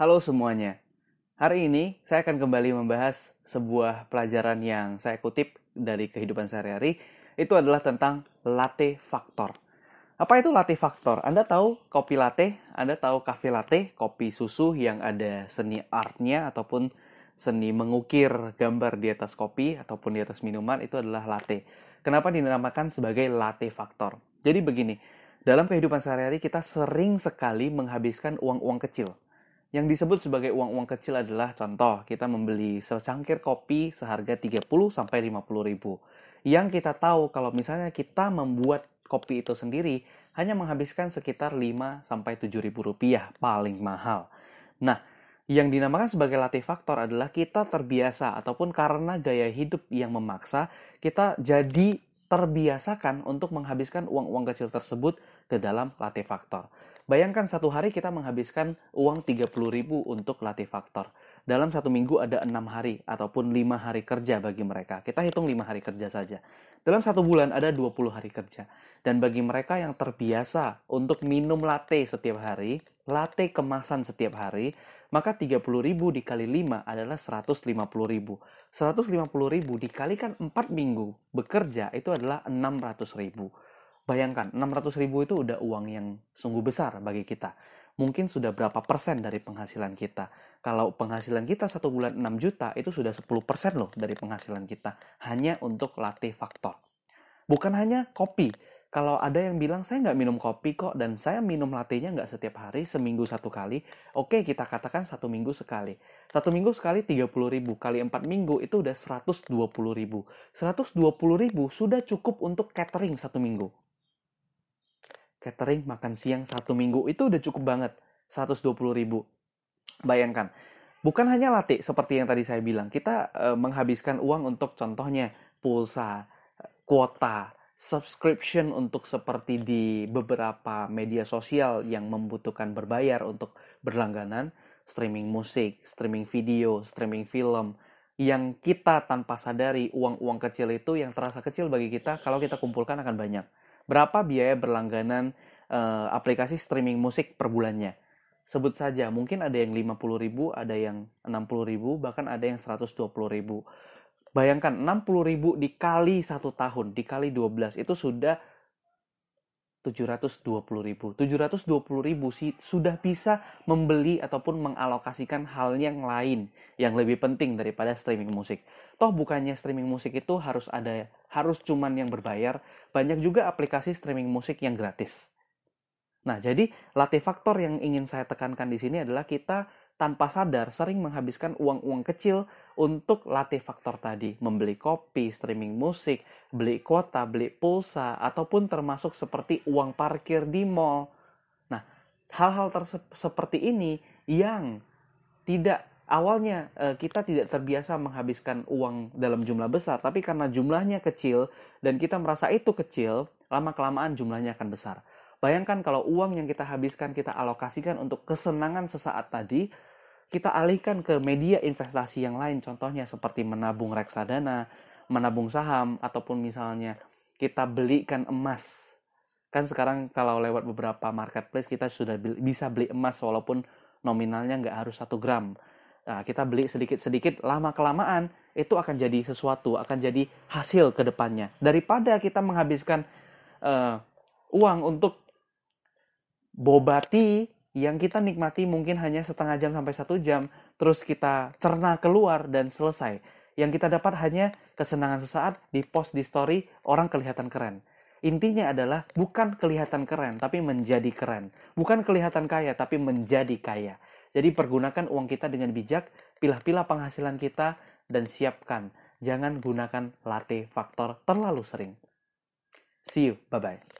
Halo semuanya. Hari ini saya akan kembali membahas sebuah pelajaran yang saya kutip dari kehidupan sehari-hari. Itu adalah tentang latte faktor. Apa itu latte faktor? Anda tahu kopi latte? Anda tahu cafe latte? Kopi susu yang ada seni artnya ataupun seni mengukir gambar di atas kopi ataupun di atas minuman itu adalah latte. Kenapa dinamakan sebagai latte faktor? Jadi begini, dalam kehidupan sehari-hari kita sering sekali menghabiskan uang-uang kecil yang disebut sebagai uang-uang kecil adalah contoh, kita membeli secangkir kopi seharga 30 sampai 50 ribu. Yang kita tahu kalau misalnya kita membuat kopi itu sendiri hanya menghabiskan sekitar 5 sampai 7 ribu rupiah paling mahal. Nah, yang dinamakan sebagai latih faktor adalah kita terbiasa ataupun karena gaya hidup yang memaksa, kita jadi terbiasakan untuk menghabiskan uang-uang kecil tersebut ke dalam latih faktor. Bayangkan satu hari kita menghabiskan uang 30 ribu untuk latih faktor. Dalam satu minggu ada enam hari ataupun lima hari kerja bagi mereka. Kita hitung lima hari kerja saja. Dalam satu bulan ada 20 hari kerja. Dan bagi mereka yang terbiasa untuk minum latte setiap hari, latte kemasan setiap hari, maka 30 ribu dikali 5 adalah 150 ribu. 150 ribu dikalikan 4 minggu bekerja itu adalah 600 ribu. Bayangkan, 600 ribu itu udah uang yang sungguh besar bagi kita. Mungkin sudah berapa persen dari penghasilan kita. Kalau penghasilan kita satu bulan 6 juta, itu sudah 10 persen loh dari penghasilan kita. Hanya untuk latih faktor. Bukan hanya kopi. Kalau ada yang bilang, saya nggak minum kopi kok, dan saya minum latenya nggak setiap hari, seminggu satu kali. Oke, kita katakan satu minggu sekali. Satu minggu sekali 30 ribu, kali 4 minggu itu udah 120 ribu. 120 ribu sudah cukup untuk catering satu minggu catering makan siang satu minggu itu udah cukup banget 120 ribu. Bayangkan bukan hanya latte seperti yang tadi saya bilang kita e, menghabiskan uang untuk contohnya pulsa kuota subscription untuk seperti di beberapa media sosial yang membutuhkan berbayar untuk berlangganan streaming musik streaming video streaming film yang kita tanpa sadari uang-uang kecil itu yang terasa kecil bagi kita kalau kita kumpulkan akan banyak Berapa biaya berlangganan uh, aplikasi streaming musik per bulannya? Sebut saja, mungkin ada yang 50 ribu, ada yang 60 ribu, bahkan ada yang 120 ribu. Bayangkan 60 ribu dikali satu tahun, dikali 12, itu sudah 720 ribu. 720 ribu sih sudah bisa membeli ataupun mengalokasikan hal yang lain yang lebih penting daripada streaming musik. Toh bukannya streaming musik itu harus ada, harus cuman yang berbayar. Banyak juga aplikasi streaming musik yang gratis. Nah, jadi latih faktor yang ingin saya tekankan di sini adalah kita tanpa sadar sering menghabiskan uang-uang kecil untuk latih faktor tadi, membeli kopi, streaming musik, beli kuota, beli pulsa, ataupun termasuk seperti uang parkir di mall. Nah, hal-hal seperti ini yang tidak awalnya eh, kita tidak terbiasa menghabiskan uang dalam jumlah besar, tapi karena jumlahnya kecil dan kita merasa itu kecil, lama-kelamaan jumlahnya akan besar. Bayangkan kalau uang yang kita habiskan kita alokasikan untuk kesenangan sesaat tadi, kita alihkan ke media investasi yang lain contohnya seperti menabung reksadana, menabung saham ataupun misalnya kita belikan emas. Kan sekarang kalau lewat beberapa marketplace kita sudah bisa beli emas walaupun nominalnya nggak harus satu gram. Nah, kita beli sedikit-sedikit lama kelamaan itu akan jadi sesuatu, akan jadi hasil ke depannya. Daripada kita menghabiskan uh, uang untuk bobati yang kita nikmati mungkin hanya setengah jam sampai satu jam, terus kita cerna keluar dan selesai. Yang kita dapat hanya kesenangan sesaat di post di story, orang kelihatan keren. Intinya adalah bukan kelihatan keren, tapi menjadi keren. Bukan kelihatan kaya, tapi menjadi kaya. Jadi pergunakan uang kita dengan bijak, pilah-pilah penghasilan kita, dan siapkan. Jangan gunakan latte faktor terlalu sering. See you, bye-bye.